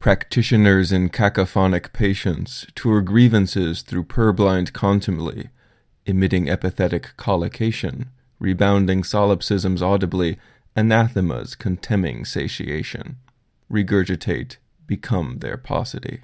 Practitioners in cacophonic patience tour grievances through purblind contumely, emitting epithetic cholic-ation, rebounding solipsisms audibly, anathemas contemning satiation. Regurgitate, become their paucity.